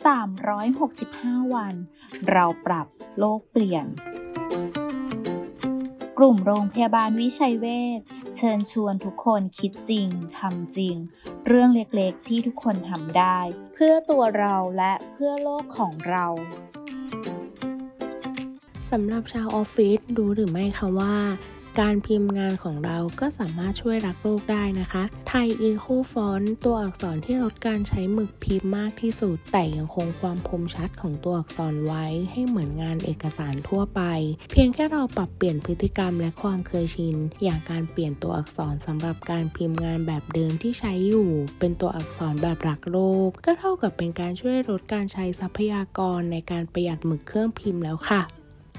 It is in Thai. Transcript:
365 วัน เราปรับโลกเปลี่ยน กลุ่มโรงพยาบาลวิชัยเวชเชิญชวนทุกคนคิดจริงทำจริง เรื่องเล็กๆที่ทุกคนทำได้ เพื่อตัวเราและเพื่อโลกของเราสำหรับชาวออฟฟิศรู้หรือไม่คะว่า การพิมพ์งานของเราก็สามารถช่วยรักโลกได้นะคะ ไทยอีโคฟอนต์ตัวอักษรที่ลดการใช้หมึกพิมพ์มากที่สุด แต่ยังคงความคมชัดของตัวอักษรไว้ให้เหมือนงานเอกสารทั่วไป เพียงแค่เราปรับเปลี่ยนพฤติกรรมและความเคยชิน อย่างการเปลี่ยนตัวอักษรสำหรับการพิมพ์งานแบบเดิมที่ใช้อยู่ เป็นตัวอักษรแบบรักโลก ก็เท่ากับเป็นการช่วยลดการใช้ทรัพยากรในการประหยัดหมึกเครื่องพิมพ์แล้วค่ะ